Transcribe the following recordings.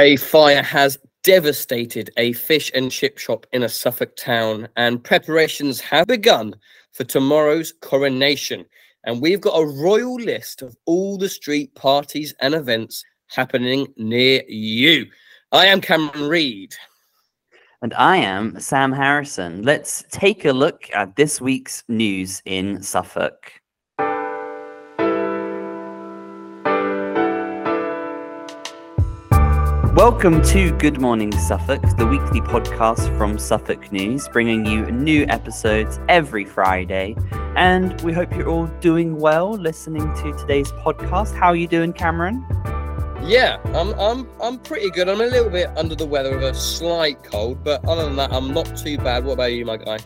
A fire has devastated a fish and chip shop in a Suffolk town, and preparations have begun for tomorrow's coronation. And we've got a royal list of all the street parties and events happening near you. I am Cameron Reed. And I am Sam Harrison. Let's take a look at this week's news in Suffolk. Welcome to Good Morning Suffolk, the weekly podcast from Suffolk News, bringing you new episodes every Friday. And we hope you're all doing well listening to today's podcast. How are you doing, Cameron? Yeah, I'm I'm I'm pretty good. I'm a little bit under the weather with a slight cold, but other than that, I'm not too bad. What about you, my guy?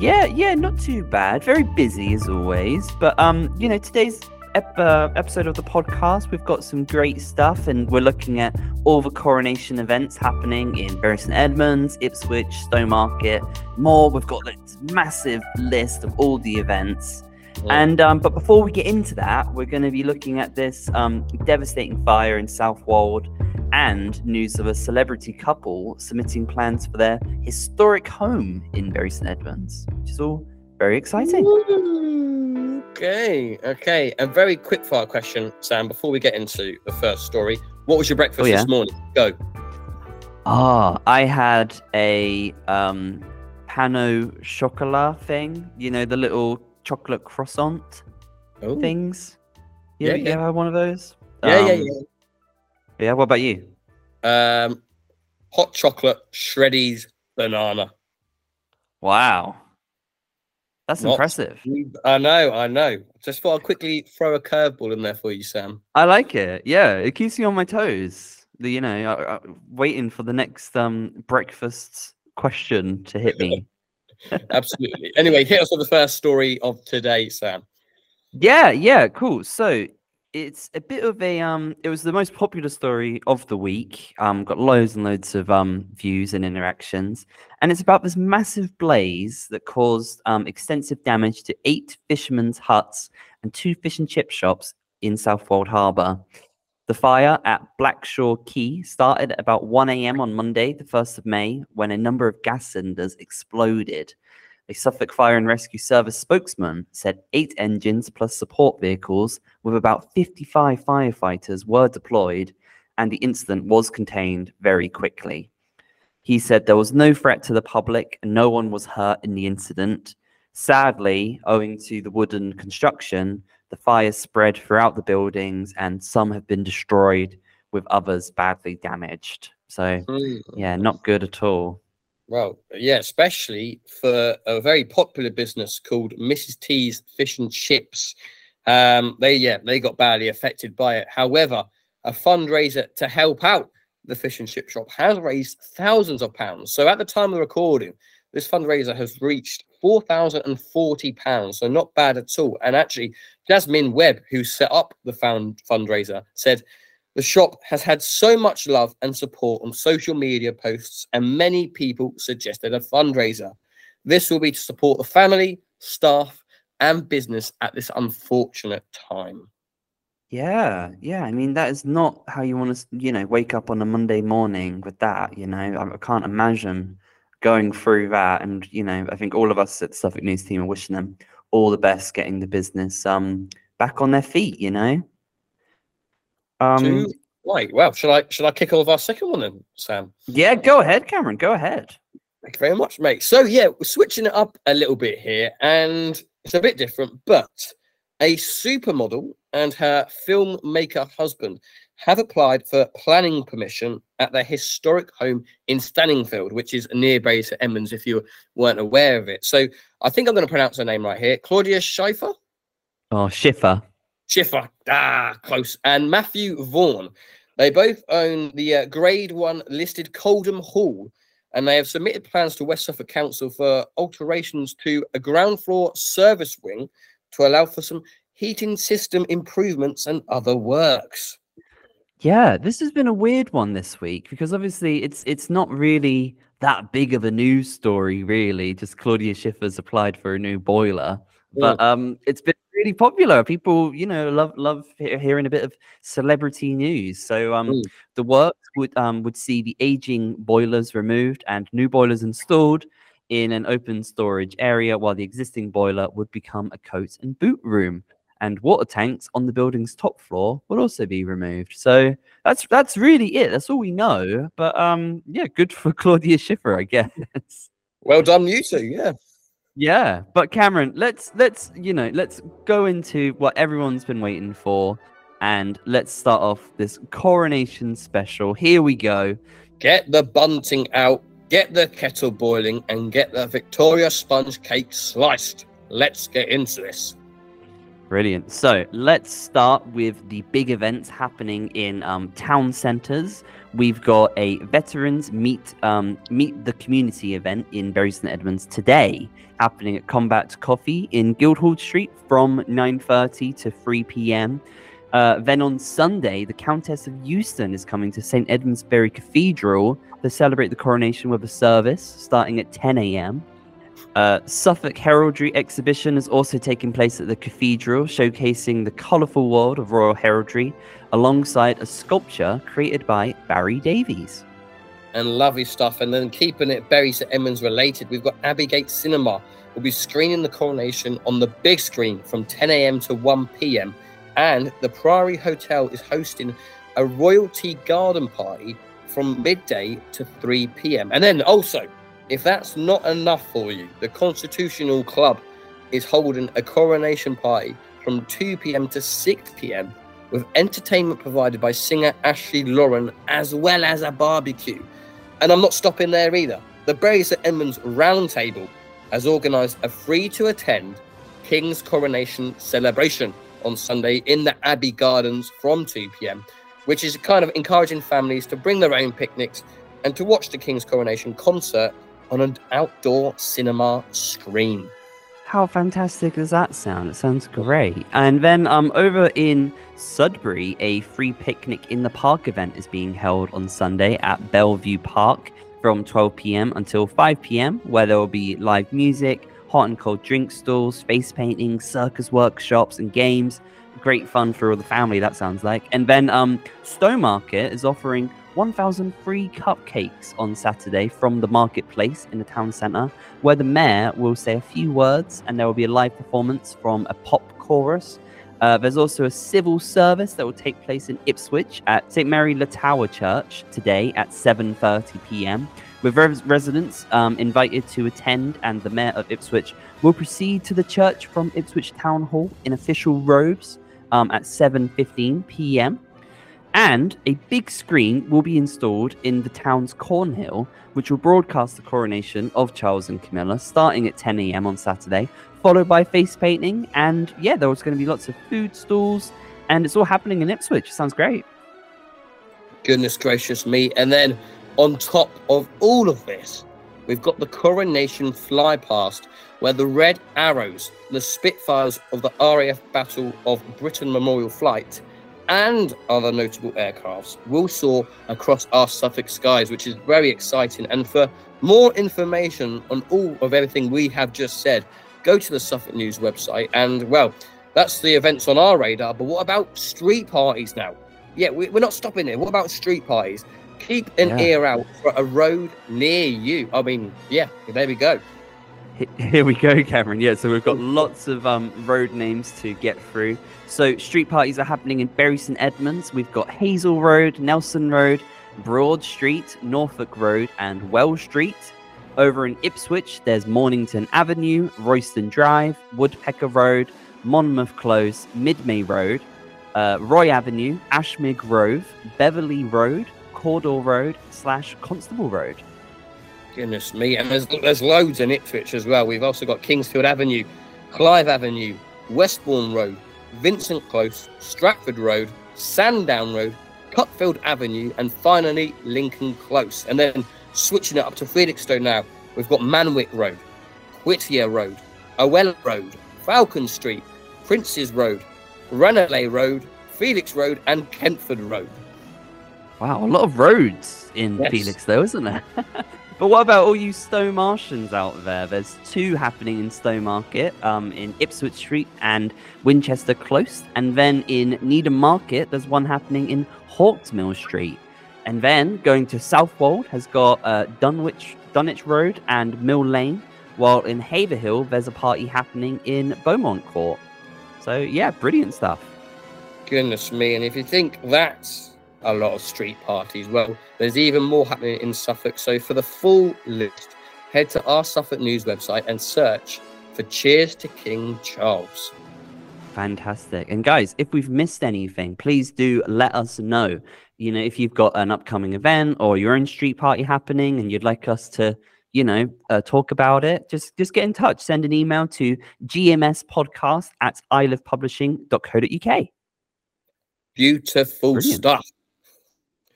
Yeah, yeah, not too bad. Very busy as always. But um, you know, today's ep- uh, episode of the podcast, we've got some great stuff, and we're looking at all the coronation events happening in Bury St Edmunds, Ipswich, Stowmarket, more. We've got this massive list of all the events. And um, but before we get into that, we're going to be looking at this um, devastating fire in Southwold and news of a celebrity couple submitting plans for their historic home in Bury St Edmunds, which is all very exciting. Okay, okay. A very quick fire question, Sam, before we get into the first story. What was your breakfast Oh, yeah? this morning? Go. Ah, I had a um, pano chocolat thing. You know the little chocolate croissant Oh. things. Yeah, Yeah, yeah. you ever had one of those? Yeah, yeah, yeah. Yeah. What about you? Um, hot chocolate, shreddies, banana. Wow, that's Not- impressive. I know, I know. Just thought I'd quickly throw a curveball in there for you, Sam. I like it. Yeah, it keeps me on my toes. The, you know, uh, uh, waiting for the next um breakfast question to hit me. Absolutely. anyway, hit us with the first story of today, Sam. Yeah, yeah, cool. So it's a bit of a um it was the most popular story of the week. Um got loads and loads of um views and interactions. And it's about this massive blaze that caused um extensive damage to eight fishermen's huts and two fish and chip shops in Southwold Harbour. The fire at Blackshore Quay started at about 1 a.m. on Monday, the 1st of May, when a number of gas cylinders exploded. A Suffolk Fire and Rescue Service spokesman said eight engines plus support vehicles with about 55 firefighters were deployed and the incident was contained very quickly. He said there was no threat to the public and no one was hurt in the incident. Sadly, owing to the wooden construction, the fire spread throughout the buildings and some have been destroyed with others badly damaged. So, yeah, not good at all. Well, yeah, especially for a very popular business called Mrs. T's Fish and Chips. Um, they yeah, they got badly affected by it. However, a fundraiser to help out the fish and chip shop has raised thousands of pounds. So at the time of the recording, this fundraiser has reached four thousand and forty pounds. So not bad at all. And actually, Jasmine Webb, who set up the found fundraiser, said the shop has had so much love and support on social media posts, and many people suggested a fundraiser. This will be to support the family, staff, and business at this unfortunate time. Yeah, yeah. I mean, that is not how you want to, you know, wake up on a Monday morning with that. You know, I, can't imagine going through that. And you know, I think all of us at the Suffolk News team are wishing them all the best, getting the business um back on their feet. You know. Um. Two- right. Well, shall I shall I kick off our second one then, Sam? Yeah. Go ahead, Cameron. Go ahead. Thank you very much, mate. So yeah, we're switching it up a little bit here, and it's a bit different, but a supermodel and her filmmaker husband have applied for planning permission at their historic home in Stanningfield, which is near Bury St Edmunds, if you weren't aware of it. So I think I'm going to pronounce her name right here. Claudia Schiffer? Oh, Schiffer. Schiffer, ah, close. And Matthew Vaughn. They both own the uh, Grade 1 listed Coldham Hall, and they have submitted plans to West Suffolk Council for alterations to a ground floor service wing to allow for some heating system improvements and other works. Yeah, this has been a weird one this week because obviously it's it's not really that big of a news story, really. Just Claudia Schiffer's applied for a new boiler. But um, it's been really popular. People, you know, love love hearing a bit of celebrity news. So um, mm. the works would um would see the aging boilers removed and new boilers installed in an open storage area, while the existing boiler would become a coat and boot room. And water tanks on the building's top floor would also be removed. So that's that's really it. That's all we know. But um, yeah, good for Claudia Schiffer, I guess. Well done, you two. Yeah. Yeah, but Cameron, let's let's you know let's go into what everyone's been waiting for, and let's start off this coronation special. Here we go. Get the bunting out, get the kettle boiling, and get the Victoria sponge cake sliced. Let's get into this. Brilliant. So let's start with the big events happening in um, town centres. We've got a veterans meet um, meet the community event in Bury St Edmunds today, happening at Combat Coffee in Guildhall Street from 9:30 to 3 p.m. Uh, then on Sunday, the Countess of Euston is coming to St Edmundsbury Cathedral to celebrate the coronation with a service starting at 10 a.m. Uh, Suffolk Heraldry exhibition is also taking place at the cathedral, showcasing the colourful world of royal heraldry alongside a sculpture created by Barry Davies. And lovely stuff. And then keeping it Bury St Edmunds related, we've got Abbeygate Cinema. We'll be screening the coronation on the big screen from 10 a.m. to 1 p.m. And the Priory Hotel is hosting a royalty garden party from midday to 3 p.m. And then also, if that's not enough for you, the Constitutional Club is holding a coronation party from 2 p.m. to 6 p.m. with entertainment provided by singer Ashley Lauren as well as a barbecue. And I'm not stopping there either. The Bury St Edmunds Roundtable has organised a free to attend King's coronation celebration on Sunday in the Abbey Gardens from 2 p.m., which is kind of encouraging families to bring their own picnics and to watch the King's coronation concert on an outdoor cinema screen. How fantastic does that sound? It sounds great. And then um, over in Sudbury, a free picnic in the park event is being held on Sunday at Bellevue Park from 12 p.m. until 5 p.m., where there will be live music, hot and cold drink stalls, face painting, circus workshops, and games. Great fun for all the family, that sounds like. And then um, Stowmarket is offering 1,000 free cupcakes on Saturday from the marketplace in the town centre, where the mayor will say a few words and there will be a live performance from a pop chorus. Uh, there's also a civil service that will take place in Ipswich at St Mary Le Tower Church today at 7:30 p.m. With res- residents um, invited to attend, and the mayor of Ipswich will proceed to the church from Ipswich Town Hall in official robes um, at 7:15 p.m. And a big screen will be installed in the town's Cornhill, which will broadcast the coronation of Charles and Camilla starting at 10 a.m. on Saturday, followed by face painting. And yeah, there's going to be lots of food stalls, and it's all happening in Ipswich. Sounds great. Goodness gracious me. And then on top of all of this, we've got the coronation fly past, where the Red Arrows, the Spitfires of the RAF Battle of Britain Memorial Flight, and other notable aircrafts will soar across our Suffolk skies, which is very exciting. And for more information on all of everything we have just said, go to the Suffolk News website. And well, that's the events on our radar. But what about street parties now? Yeah, we, are not stopping there. What about street parties? Keep an yeah. ear out for a road near you. I mean, yeah, there we go. Here we go, Cameron. Yeah, so we've got lots of um, road names to get through. So street parties are happening in Bury St Edmunds. We've got Hazel Road, Nelson Road, Broad Street, Norfolk Road, and Well Street. Over in Ipswich, there's Mornington Avenue, Royston Drive, Woodpecker Road, Monmouth Close, Midmay Road, uh, Roy Avenue, Ashmere Grove, Beverley Road, Cawdor Road slash Constable Road. Goodness me. And there's, there's loads in Ipswich as well. We've also got Kingsfield Avenue, Clive Avenue, Westbourne Road, Vincent Close, Stratford Road, Sandown Road, Cutfield Avenue, and finally Lincoln Close. And then switching it up to Felixstowe now, we've got Manwick Road, Whittier Road, Owella Road, Falcon Street, Princes Road, Ranelagh Road, Felix Road, and Kentford Road. Wow, a lot of roads in yes. Felix, though, isn't there? But what about all you Stowe Martians out there? There's two happening in Stowmarket, um, in Ipswich Street and Winchester Close, and then in Needham Market, there's one happening in Hawksmill Street, and then going to Southwold has got uh, Dunwich, Dunwich Road and Mill Lane, while in Haverhill there's a party happening in Beaumont Court. So yeah, brilliant stuff. Goodness me! And if you think that's a lot of street parties, well, there's even more happening in Suffolk. So for the full list, head to our Suffolk News website and search for Cheers to King Charles. Fantastic. And guys, if we've missed anything, please do let us know. You know, if you've got an upcoming event or your own street party happening and you'd like us to, you know, uh, talk about it, just just get in touch. Send an email to gmspodcast at iliffepublishing.co.uk. Beautiful Brilliant. stuff.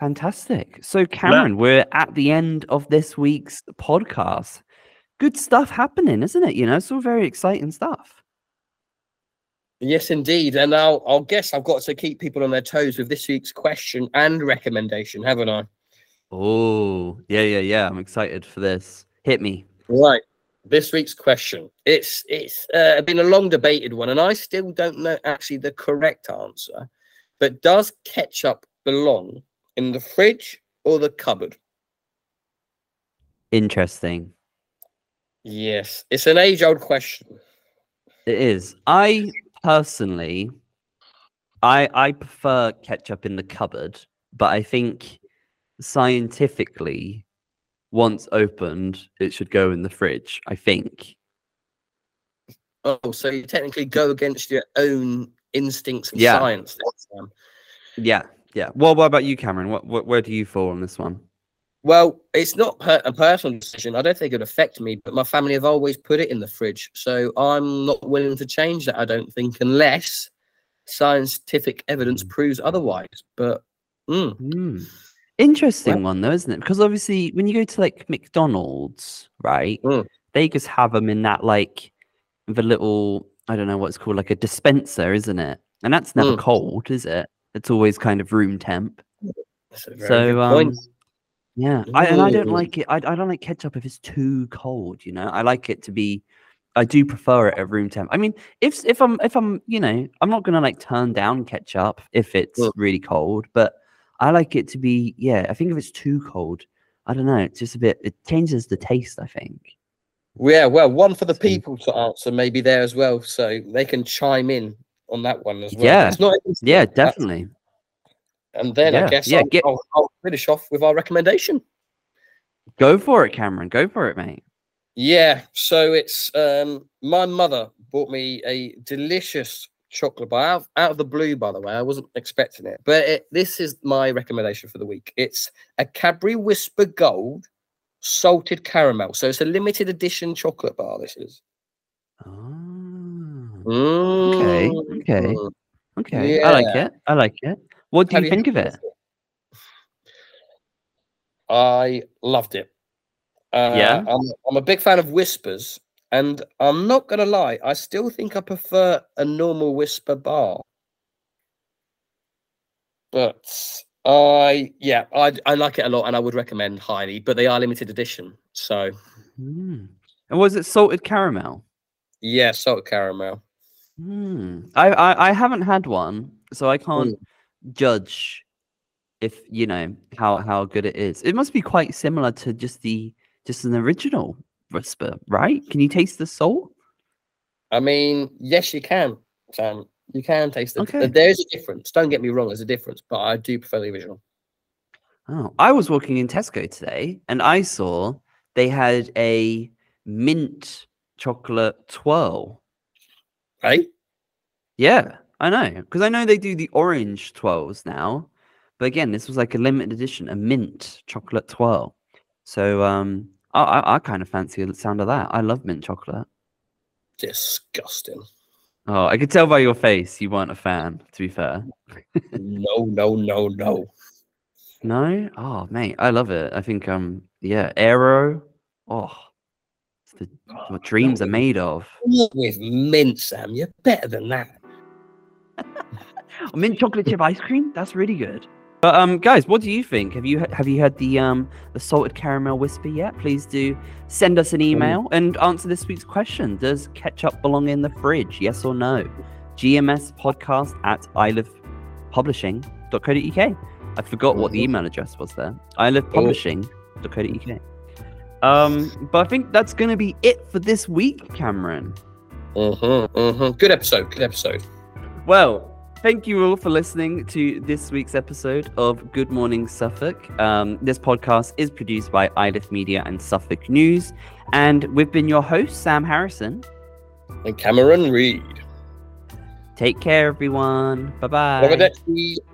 Fantastic. So, Cameron, we're at the end of this week's podcast. Good stuff happening, isn't it? You know, it's all very exciting stuff. Yes, indeed. And I'll, I'll guess I've got to keep people on their toes with this week's question and recommendation, haven't I? Oh, yeah, yeah, yeah. I'm excited for this. Hit me. Right. This week's question. It's it's uh, been a long debated one, and I still don't know actually the correct answer. But does ketchup belong in the fridge or the cupboard? Interesting. Yes, it's an age-old question. It is. I personally, I I prefer ketchup in the cupboard, but I think scientifically, once opened, it should go in the fridge. I think. Oh, so you technically go against your own instincts and Yeah. science. Yeah, yeah. Well, what about you, Cameron? What, what where do you fall on this one? Well, it's not per- a personal decision. I don't think it would affect me, but my family have always put it in the fridge. So I'm not willing to change that, I don't think, unless scientific evidence proves otherwise. But mm, Hmm. Interesting one though, isn't it? Because obviously, when you go to like McDonald's, right, Mm. they just have them in that like the little I don't know what it's called, like a dispenser, isn't it? And that's never Mm. cold, is it? It's always kind of room temp. that's a very So, um, Yeah, I, and I don't like it. I, I don't like ketchup if it's too cold. You know, I like it to be. I do prefer it at room temp. I mean, if if I'm if I'm you know I'm not gonna like turn down ketchup if it's Mm. really cold, but I like it to be. Yeah, I think if it's too cold, I don't know. It's just a bit. It changes the taste. I think. Yeah, well, one for the people to answer maybe there as well, so they can chime in on that one as well. Yeah, It's not Yeah, definitely. And then Yeah, I guess yeah, I'll, get- I'll, I'll finish off with our recommendation. Go for it, Cameron. Go for it, mate. Yeah, so it's um my mother bought me a delicious chocolate bar out, out of the blue, by the way. I wasn't expecting it, but it, this is my recommendation for the week. It's a Cadbury Wispa Gold salted caramel. So it's a limited edition chocolate bar. This is. Oh, okay, okay, Mm. okay. I like it. I like it. What do you think of it? I loved it. Uh, Yeah? I'm, I'm a big fan of Wispas, and I'm not gonna lie, I still think I prefer a normal Wispa bar. But I, yeah, I I like it a lot, and I would recommend highly. But they are limited edition, so Mm. And was it salted caramel? yeah, salted caramel. Hmm. I, I I haven't had one, so I can't judge if you know how how good it is. It must be quite similar to just the just an original Wispa, right? Can you taste the salt? I mean, yes, you can, Sam. You can taste it. Okay. There's a difference. Don't get me wrong, there's a difference, but I do prefer the original. Oh, I was walking in Tesco today and I saw they had a mint chocolate twirl. Hey, Yeah, I know. Because I know they do the orange twirls now. But again, this was like a limited edition, a mint chocolate twirl. So um I I, I kind of fancy the sound of that. I love mint chocolate. disgusting. Oh, I could tell by your face you weren't a fan, to be fair. no, no, no, no. No? Oh mate, I love it. I think um yeah, Aero. Oh the what dreams are made of. With mint, Sam. You're better than that. Oh, mint chocolate chip ice cream? That's really good. But um, guys, what do you think? Have you have you heard the um the salted caramel Wispa yet? Please do send us an email and answer this week's question. Does ketchup belong in the fridge? Yes or no? GMS podcast at iliffepublishing.co.uk. I forgot what the Mhm. email address was there. iliffepublishing.co.uk. Um, but I think that's going to be it for this week, Cameron. Mm-hmm, mm-hmm. Good episode. Good episode. Well, thank you all for listening to this week's episode of Good Morning Suffolk. Um, this podcast is produced by Iliffe Media and Suffolk News, and we've been your host, Sam Harrison. And Cameron Reed. Take care, everyone. Bye bye.